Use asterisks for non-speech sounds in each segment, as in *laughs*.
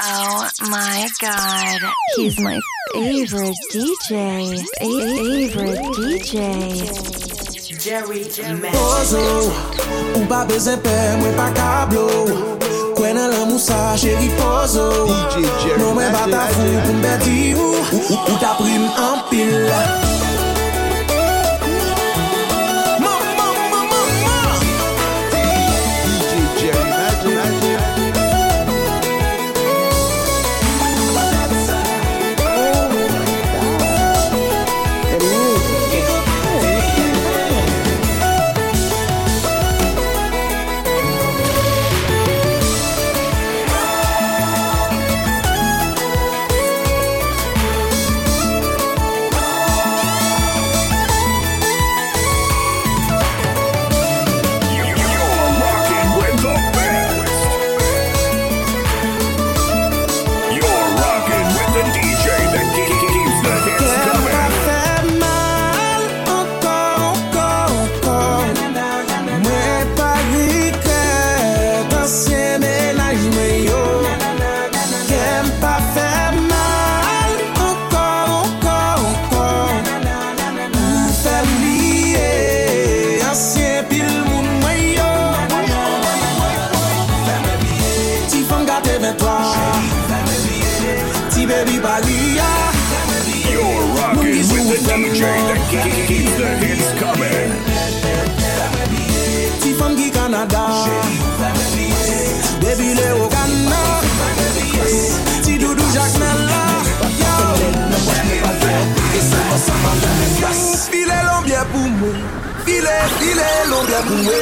Oh my god. He's my favorite DJ. Favorite DJ. Jerry Pozo, ou pa bezen pe, mwen pa kablo Kwen nan lan mousa, chéri pozo Non mwen bata fou pou mbeti ou Ou ta prim an pil DJ that keeps the hits coming. From Canada, Baby Le Uganda, Tidudu Jack Mella, yo. File l'ombie pour moi, file, file l'ombie pour moi.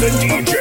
the DJ.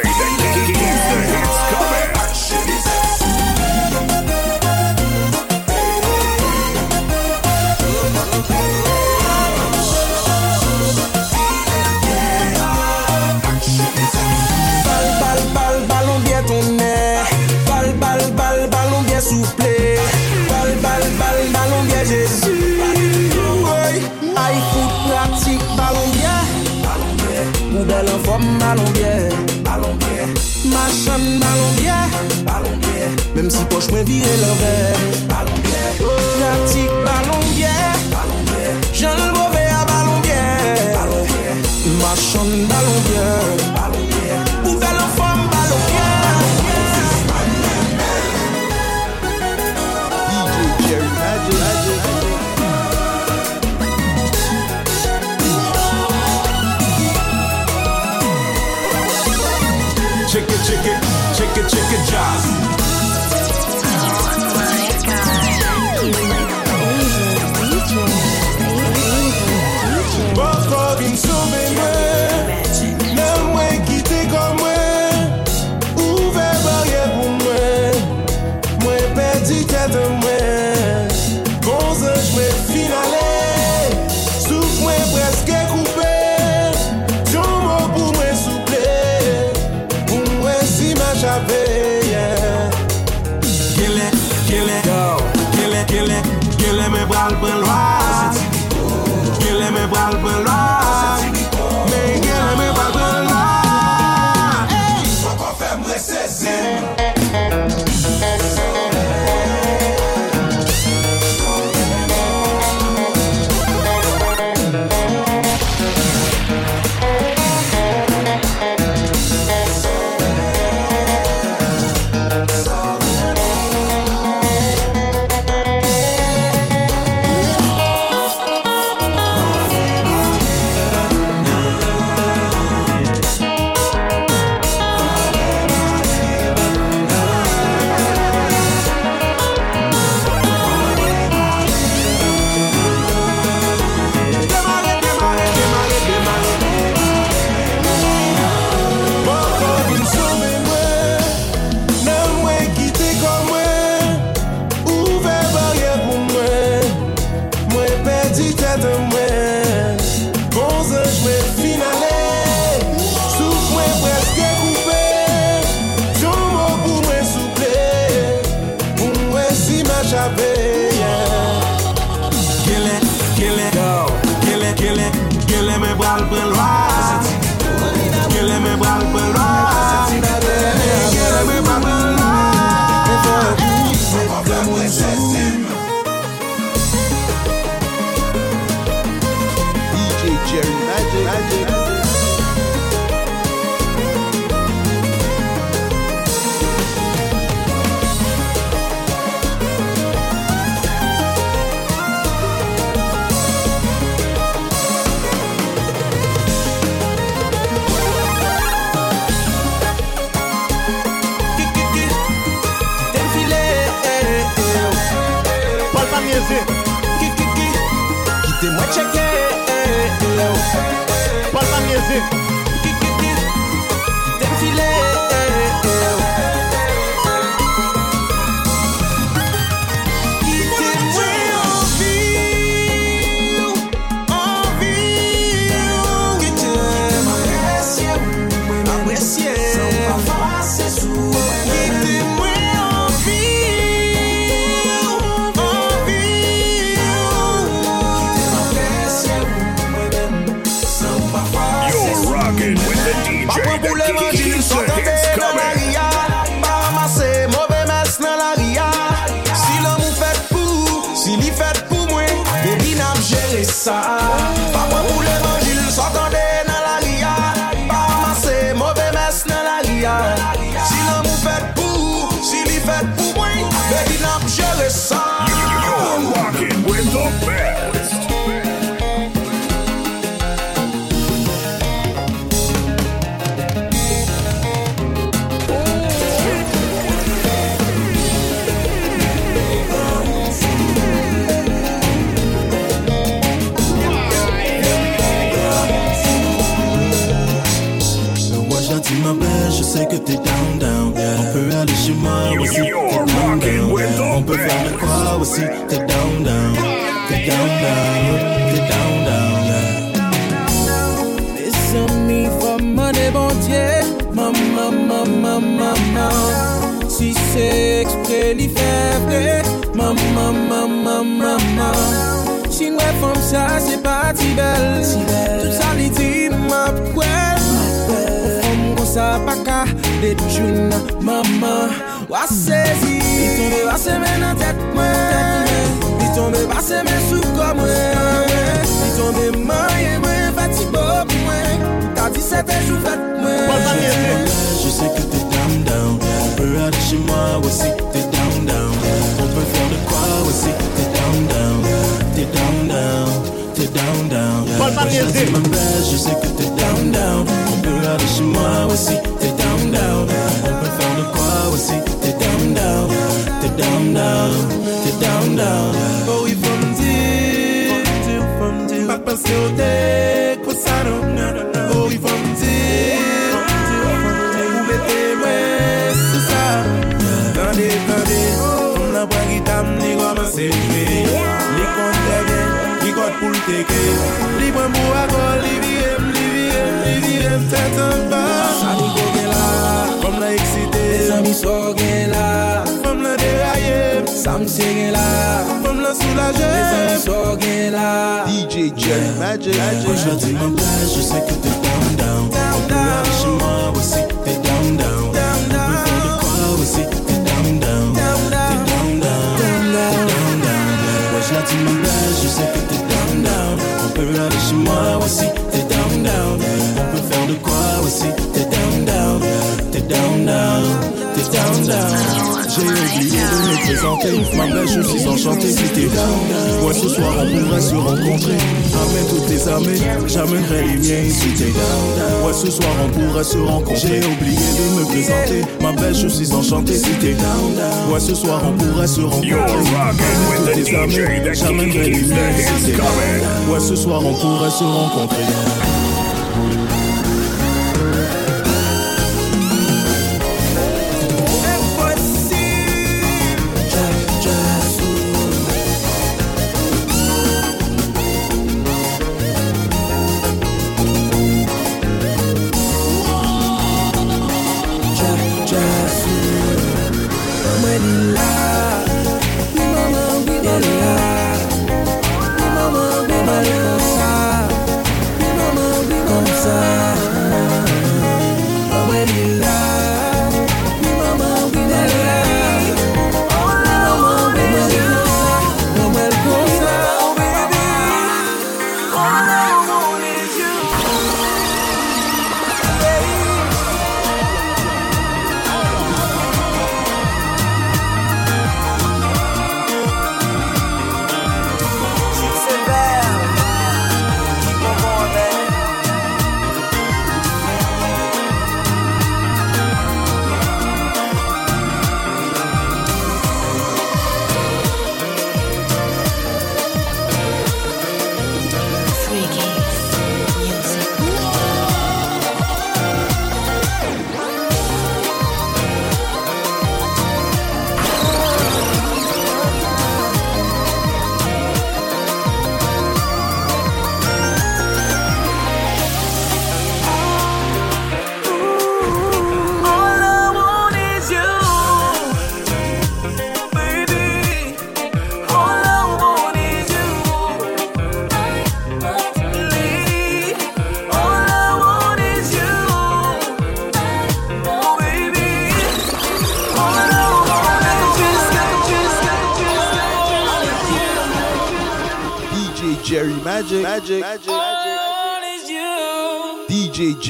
Mèm si poch mwen vire lorè Balon bie. Oh, Pratik balon bie. Balon bie. Jan l'bove a balon bie. Balon bie. Machan balon bie. we're scared. で。Tombe, wa se men sou Li tombe, Je sais que t'es down down. On peut aller chez moi aussi, t'es down down. On peut faire de quoi aussi, t'es down down. T'es down down, t'es down down. Ma je sais que t'es down down. On peut aller chez moi aussi, t'es down down. On peut faire de quoi aussi, t'es down down. T'es down down, t'es down down Paske ou dek pou sa nou Ou yi fom di Ou bete mwen sou sa Tande, tande Fom la bwa gitam ni waman se jwe Li kont te gen, li kot pou l teke Li mwen mou akol, li viem, li viem Li viem, tetan pa Sa ni kogen excité Les amis so gen la Comme la déraillé Ça me c'est gen la Comme la soulagé Les amis so la DJ Jerry Magic. Moi je dis ma belle, je sais que t'es down down. Peut aller chez moi aussi, t'es down down. On peut faire de quoi aussi, t'es down down. T'es down. down, t'es down down. Moi je dis ma belle, je sais que t'es down down. On peut aller chez moi aussi, t'es down down. On peut faire de quoi aussi, t'es down down down. Down, down down J'ai oublié de me présenter. Ma belle, je suis enchanté si t'es down. Ouais, ce soir, on pourrait se rencontrer. Amène toutes tes amis, j'amènerai les miens si t'es down. Ouais, ce soir, on pourrait se rencontrer. J'ai oublié de me présenter. Ma belle, je suis enchanté si t'es down. Ouais, ce soir, on pourrait se rencontrer. Amène toutes tes amis, j'amènerai les miens si t'es down. Ouais, ce soir, on pourrait se rencontrer.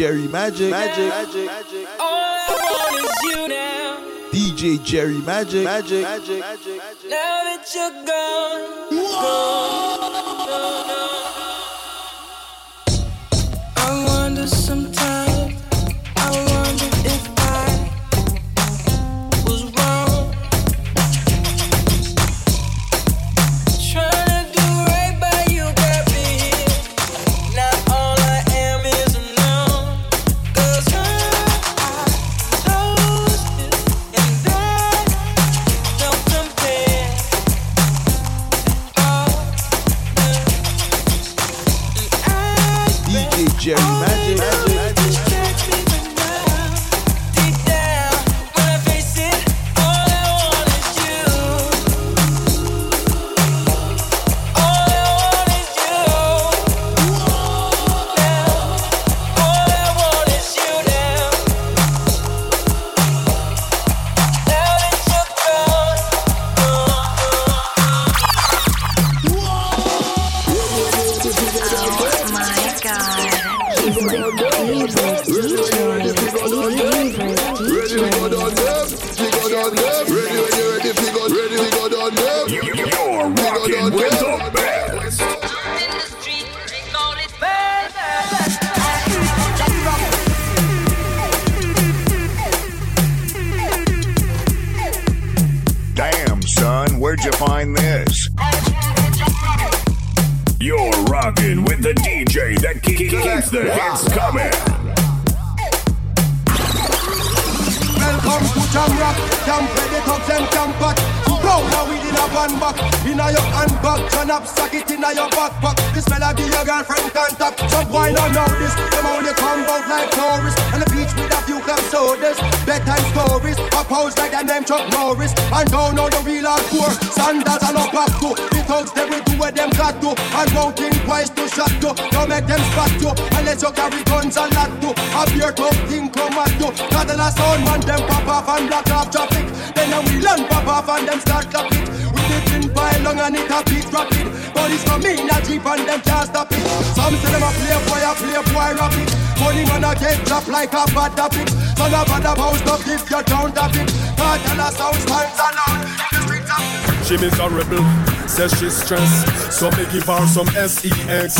Jerry Magic, Magic, Magic, Magic, All I want is you now. DJ Jerry Magic, Magic, Magic, Magic. Now that you're gone, gone, gone, gone. In a your backpack. This melody your girlfriend can't tap. Some boy don't know this, them only come out like tourists. On the beach with a few club sodas, bedtime stories. Pose like them name Chuck Norris, and don't know the real hardcore. Sandals and up back to, the thugs they will do what them got to. And won't think twice to shot to, don't make them spot you. Unless you carry guns and lot to, up your tough thing come at you. Got the last sound man them pop off and block off traffic. Then a wheel and pop off and them start clap it. We the tin long and it a beat rapid. Police come in a jeep and them can't stop it. Some say them a play boy, a play boy rapid. Money man a get drop like a bad topic. Son of a house up if you don't have it. Cartel a sound stands alone. In the streets of She miserable, says she's stressed. So me give her some sex.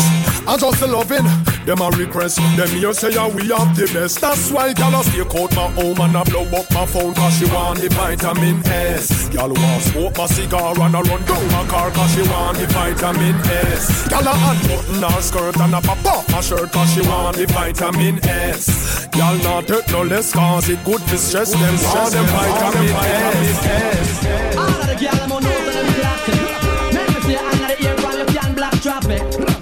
I just loving them a request. Them here say yeah, we have the best. That's why gyal a stay out my home and I blow up my phone cause she want the vitamin S. Gyal want smoke my cigar and I run down my car cause she want the vitamin S. Gyal a unbutton her skirt and a pop off my shirt cause she want the vitamin S. Gyal not take no less cause it good to stress them. Stress them vitamin S. All of the girl I'm on block traffic.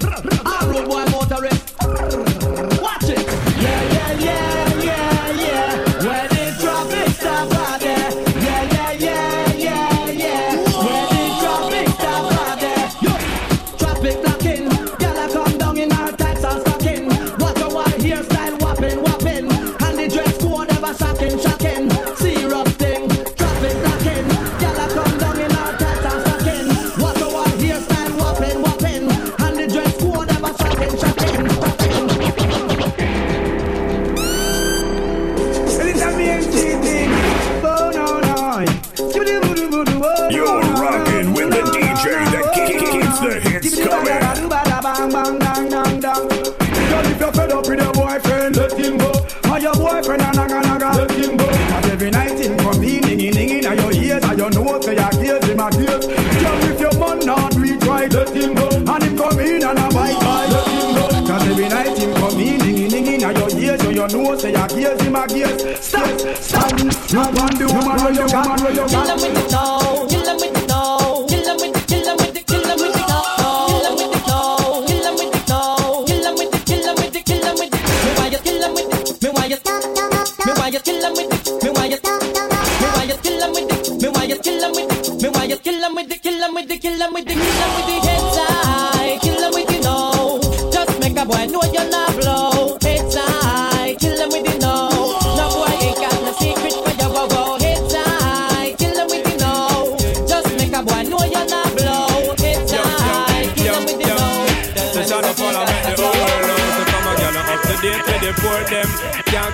Nose, say your ears, him a gears. Stop, stop. No one do, woman where you got, man where you Kill 'em got. with the dough, kill 'em with the dough, kill 'em with the, kill 'em with the, kill 'em with the dough, kill with the dough, kill with the 'em with the, kill with the. Me why you kill with the, me why you, me why you kill with the, me why you, me why you kill with the, me why you kill with the, me why you kill with the, kill with the, kill with the, kill with the heads high, kill with the no. Just make a boy know you're not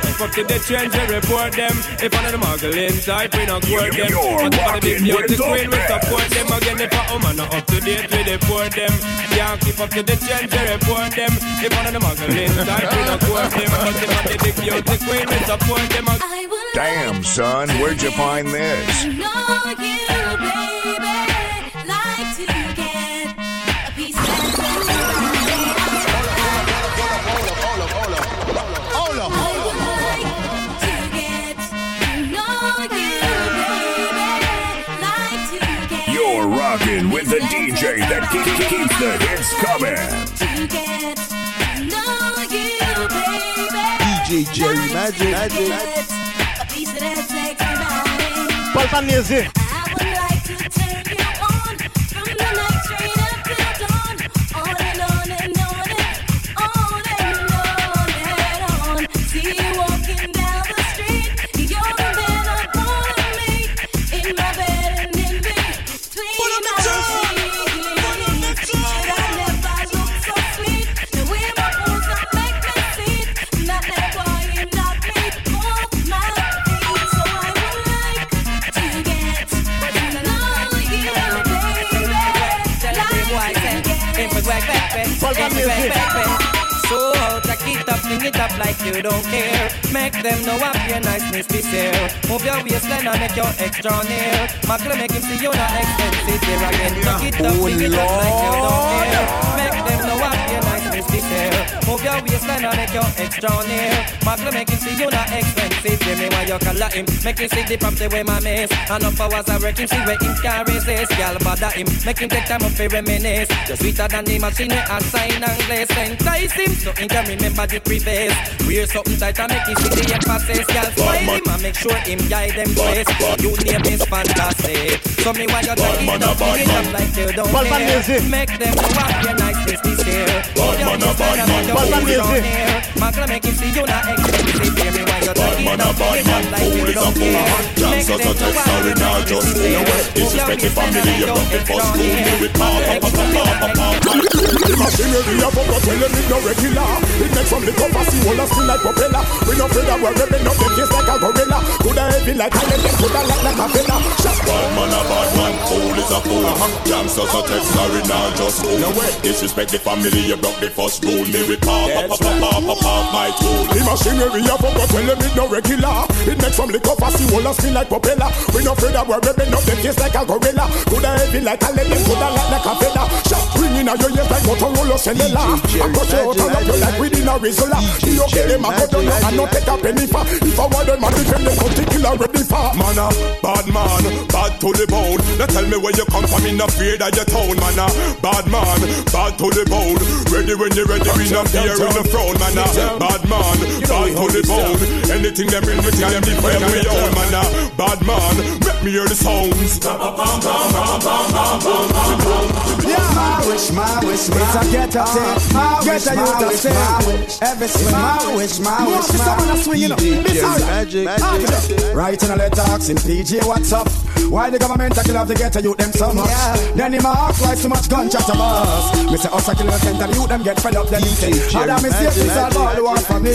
Can't keep up to the trends, we report them. If one of them muggle inside, we not court them. You're But one of the rocking beauty queen, we support them Again, if a woman not up to date, we report them. Can't keep up to the trends, we report them. If one of them muggle inside, we not court them. But if one of the beauty queen, we support them. Damn, son, where'd you find this? You're that ke- ke- keeps the hits coming. DJ Jerry Magic. Magic. Palpa music. Up, sing it up like you don't care. Make them know up your niceness be there. Move your waistline and make your extra near. Macle make him see you not expensive here again. Take it up, oh, sing it up like you don't care. Make them know up your niceness be there. Oh, Move your waistline and make your extra near. Macle make him see you not expensive. Hear me while you call him. Make him see the property where my miss. Enough hours I work him see where him can resist. Girl bother him. Make him take time up for reminisce. Just sweeter than the machine I sign and glaze. Entice him so he can remember the preface. Wear something tight and make him see the emphasis. Girl smile him and make sure him guide them place. You name is fantastic. So me while you take it up, bring up like you don't care. Make them know what your niceness is here. Hold your waistline and make your Bad man down music. here. Macle make him see you not expensive. Hear me while you take it up, bring it up like you don't care. Make them know what your niceness is here. Move your waistline and make your extra near. Macle make him see you not The machinery of up tell them it no regular. It makes from the cover see all us feel like propeller. We no afraid of we're ripping up the case like a gorilla. Coulda heavy like a lead, coulda light like a feather. Bad man a bad man, fool is a fool. Gangsters a text, sorry now just fool. Disrespect the family, you broke the first rule. Me with pop, pop, pop, pop, pop, pop, my tool. The machinery of up tell them it no regular. It makes from the cover see all feel like propeller. We no afraid of we're ripping up the case like a gorilla. Coulda heavy like a lead, coulda light like a feather. Shut ringing out your ears like Motorola cellular. I cut you out and up you like within a Rizzola. You okay them a go down now and not take a penny for. If I want them man defend them particular ready for. Man a bad man, bad to the bone. Now tell me where you come from, in the fear that you town. Man a bad man, bad to the bone. Ready when you ready, we not fear in the throne. Man a bad man, bad to the bone. Anything them bring, we can defend we own. Man a bad man, make me hear the sounds. Yeah, my wish, my wish, my It's a get up thing. my Get wish, a my youth a wish, sing. my wish. Every swing. My wish, my You wish, see my someone a swinging up. DJ Listen. Magic, Talk magic, to them. Right in a letter asking PJ what's up. Why the government a kill off the ghetto youth them so much? Then him a ask why so much gun chat about Me say us a kill innocent and youth them get fed up. Then he say, Jerry Other mistakes Magic, is all Magic, all want for me.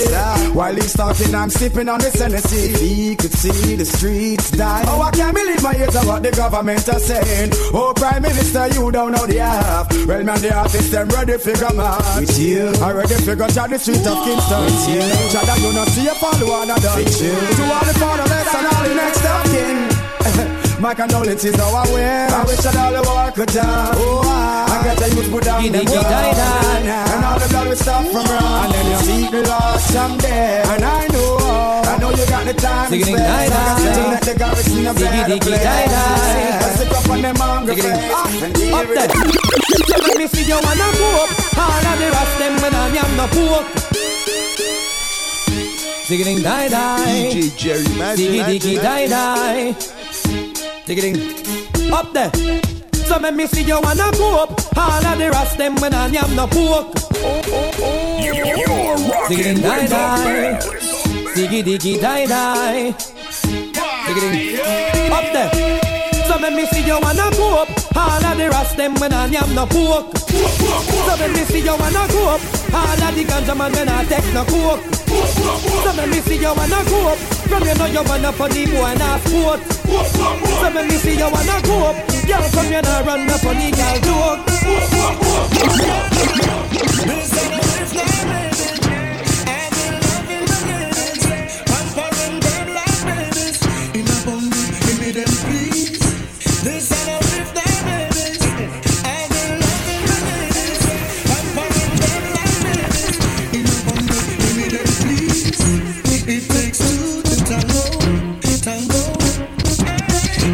While he's talking, I'm sleeping on the Tennessee. He could see the streets die. Oh, I can't believe my ears of what the government are saying. Oh, Prime Minister, you don't know the laugh. Well, man, the artist them ready figure march. With you. I ready figure chat the street of Kingston. With you. Chada, you know see a follow and a done. With you. To all the fatherless and all the next of kin. *laughs* My condolences how I wear. I wish that all the war could die. Oh, I, I get the youth put down them Giddy, guns. die, die. And all the blood will stop from run. And then you see the Lord someday. And I know, you got the time to spend. die, So I die. can let the garrison of Ziggy, better diggy, play. die, die. Sit up on them hungry Ziggity. face. And deal Up with there. So let me see you wanna go up. All of the rest them when I am no pork. Ziggity die die. DJ Jerry Magic. Diggy diggy die die. Diggity up there. So let me see you wanna go up. All of the rest them when I am no pork. You- You're rocking Diggity die with the die. best. Diggy diggy die die. Diggity up there. So let me see you wanna go up. All of the rest them when I am no pork. So let me see you wanna go up. All of the ganja man when I take no coke. So let me see you wanna go up. From you know you wanna funny boy and a sport. So let me see you wanna go up. Girl from you know run the funny girl joke.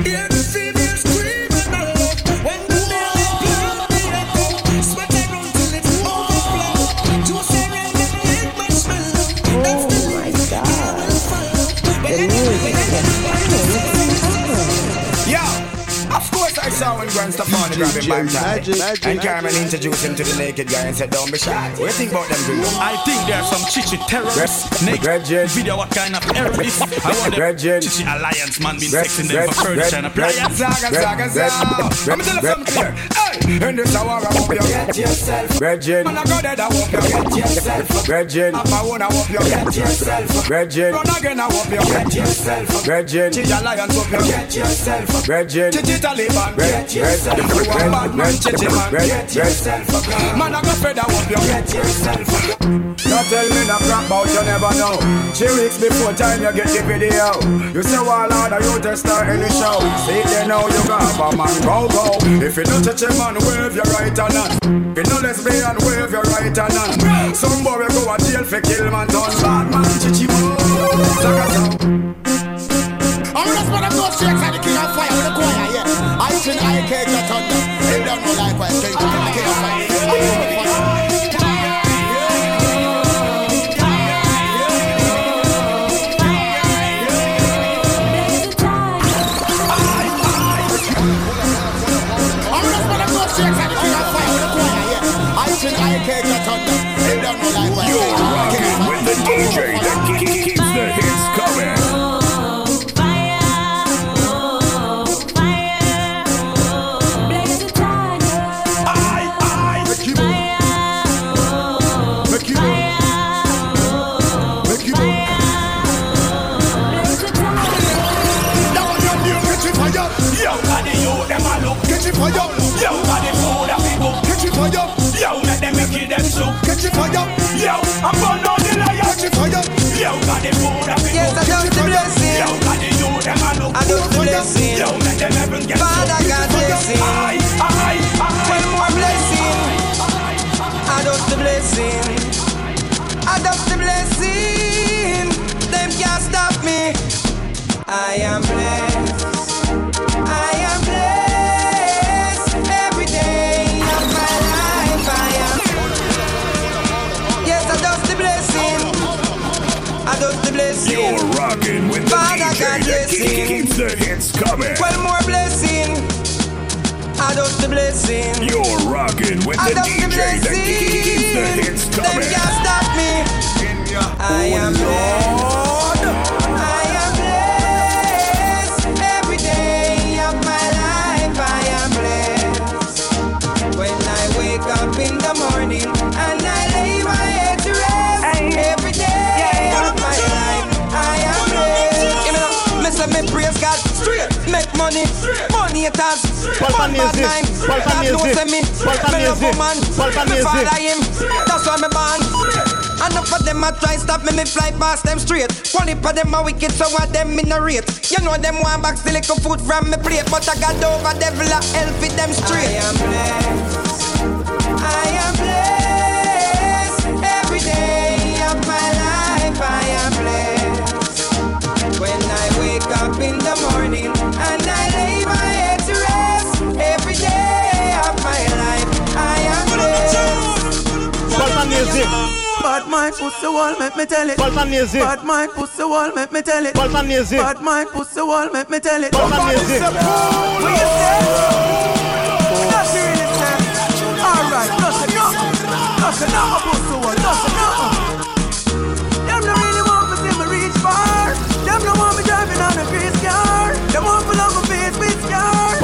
Hear Gwen Stefani grab him by the tie. Magic, magic, And Carmen introduced him to the naked guy and said, don't be shy. What do you think about them two? I think there's some chichi terrorists. Naked video, what kind of error this? I want the chichi alliance man been sexing them for furniture and appliance. Zaga, zaga, zaga. Let me tell you something clear. In this hour, I hope you get yourself. Virgin. Man, I go there, I hope you get yourself. Virgin. Own, I hope you get yourself. Virgin. Run again, I hope you get yourself. Virgin. Chichi Alliance, hope you get yourself. Virgin. Chichi Taliban, get yourself. You a bad man, Chichi man, get yourself. Man, I go fed, I hope you get yourself. Don't tell me no crap about you never know. Three weeks before time you get the video. You say well of you to start any show. See then now you got a man go go. If you don't touch a man, wave your right hand. on. You no lesbian, wave your right hand. on. Some boy go a jail for kill man turn bad man chichi sound. I'm just one of those shakes and the king of fire the choir, yeah. I think I cake the thunder. They don't know likewise, king, king of fire. That ke- ke- blessing. keeps the hits coming. One more blessing. I just the blessing. You're rocking with I the just the DJ that ke- ke- ke- keeps the hits Them coming. can't stop me. I am haters. Palpa One bad music. mind. Palpa God knows music. say me. Palpa Me love music. woman. Me music. father him. That's why me born. Enough of them a try stop me, me fly past them straight. One heap of them a wicked, so what them in a rate. You know them want back still little food from me plate, but I got over devil a hell fit them straight. I am blessed. Music. Bad mind pussy wall, make me tell it. Palpa music. Bad mind pussy wall, make me tell it. Palpa music. Bad mind pussy wall, make me tell it. Palpa music. What you say? That's really say. Alright, nothing, nothing. Nothing, nothing, pussy wall,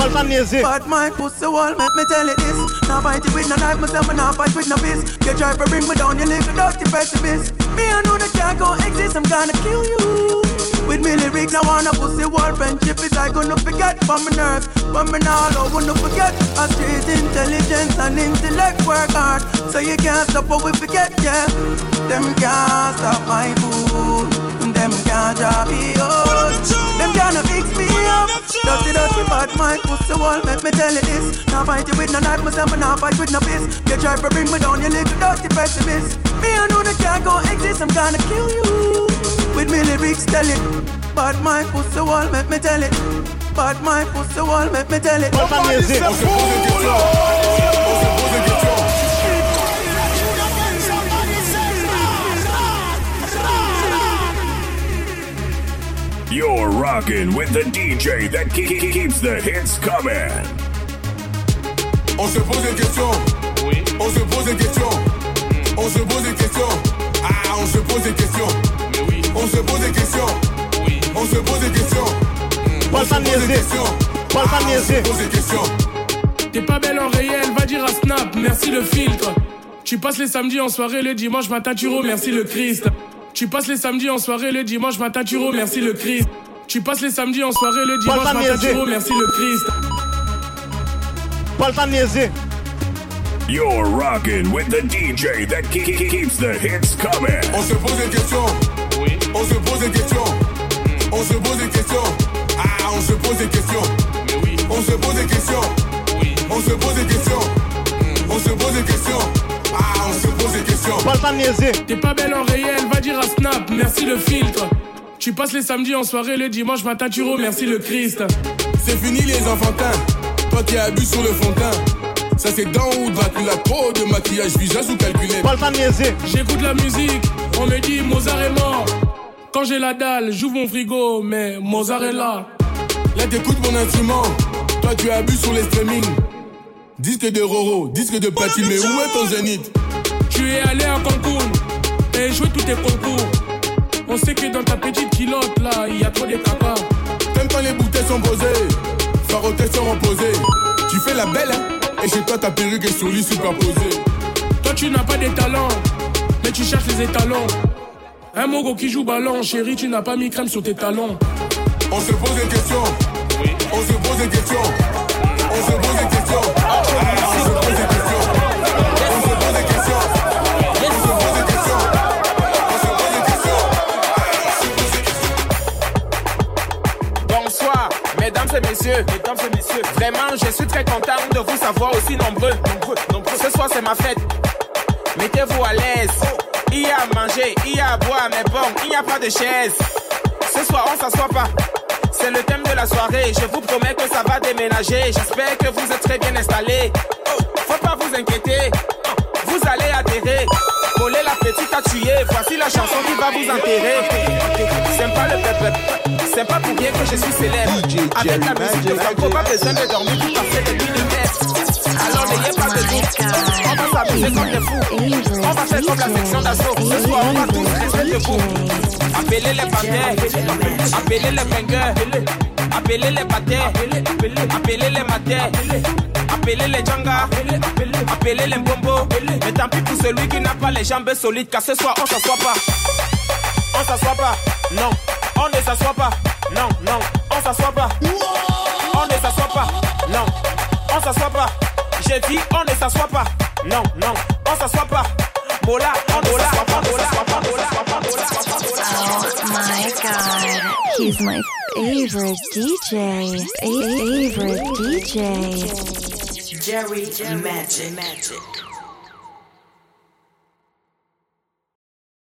Palpa music. Bad mind pussy wall, make me tell it this. Now fight it with no knife, myself and now fight with no fist. You try to bring me down, you little dirty pessimist. Me I know that can't go exist, I'm gonna kill you. With me lyrics, now wanna pussy wall friendship is I gonna forget from my nerves. But me now I wanna forget. A street intelligence and intellect work hard. So you can't stop what we forget, yeah. Them can't stop my food. Them can't drop me out. Them can't fix me up. Dirty, dirty, bad mind, pussy wall, make me tell you this. Now fight you with no knife, myself, and now fight with no fist. You try to bring me down, you little dirty pessimist. Me, I know that can't go exist, I'm gonna kill you. With me lyrics, tell it. Bad mind, pussy wall, make me tell it. Bad mind, pussy wall, make me tell it. Palpa music. You're rocking with the DJ that ke- ke- keeps the hits coming. On se pose des questions. On se pose des questions. On se pose des questions. Ah, on se pose des questions. On se pose des questions. On se pose des questions. On se pose des questions. Ah, on se pose des questions. T'es pas belle en réel, va dire à Snap, merci le filtre. Tu passes les samedis en soirée, le dimanche matin tu merci le Christ. Tu passes les samedis en soirée, le dimanche matin tu merci le Christ. Tu passes les samedis en soirée, le dimanche matin tu merci le Christ. Music. You're rocking with the DJ that ke- ke- keeps the hits coming. On se pose des questions. On se pose des questions. On se pose des questions. Ah, on se pose des questions. On se pose des questions. On se pose des questions. On se pose des questions. On se pose des questions. T'es pas belle en réel, va dire à Snap, merci le filtre. Tu passes les samedis en soirée, le dimanche matin tu merci le Christ. C'est fini les enfantins. Toi qui abuse sur le fond de teint. Ça c'est dans ou de la peau de maquillage, visage ou calculé. Music. J'écoute la musique, on me dit Mozart est mort. Quand j'ai la dalle, j'ouvre mon frigo, mais Mozart est là. Là t'écoutes mon instrument. Toi tu abuses sur les streaming. Disque de Roro, disque de Paty, mais où est ton zénith? Tu es allé à Cancun et échoué tous tes concours. On sait que dans ta petite kilote là, il y a trop de caca. T'aimes quand les bouteilles sont posées, farotés sont reposés. Tu fais la belle, hein Et chez toi ta perruque est sur superposée. Toi tu n'as pas de talent, mais tu cherches les étalons. Un mogo qui joue ballon, chérie, tu n'as pas mis crème sur tes talons. On se pose des questions. On se pose des questions. On se pose des questions. Messieurs. Mesdames et messieurs. Vraiment, je suis très content de vous savoir aussi nombreux. Nombreux, nombreux. Ce soir, c'est ma fête. Mettez-vous à l'aise. Il y a à manger, il y a à boire, mais bon, il n'y a pas de chaise. Ce soir, on s'assoit pas. C'est le thème de la soirée. Je vous promets que ça va déménager. J'espère que vous êtes très bien installés. Oh, faut pas vous inquiéter. Vous allez atterrir. Coller la petite à tuer. Voici la chanson qui va vous enterrer. C'est pas le pep C'est pas pour rien que je suis célèbre. Avec la musique de Franco, pas besoin de dormir pour passer des nuits de mer. Alors n'ayez pas de doute. On va s'amuser comme des fous. On va faire comme la section d'assaut. Ce soir, on va tous rester debout. Appelez les bataires, appelez les bangers, appelez les bataires, appelez les matères, appelez les djangas, appelez les bombos. Mais tant pis pour celui qui n'a pas les jambes solides, car ce soir on s'assoit pas. On s'assoit pas, non, s'assoit pas, non, non, on s'assoit pas. On on ne s'assoit pas. Non, on s'assoit pas. J'ai dit, on ne s'assoit pas. Non, non, on s'assoit pas. Mola, on ne s'assoit pas. Mola, on ne s'assoit pas. Mola, on ne. Oh my god, he's my favorite DJ. Favorite DJ. Jerry Magic. Magic.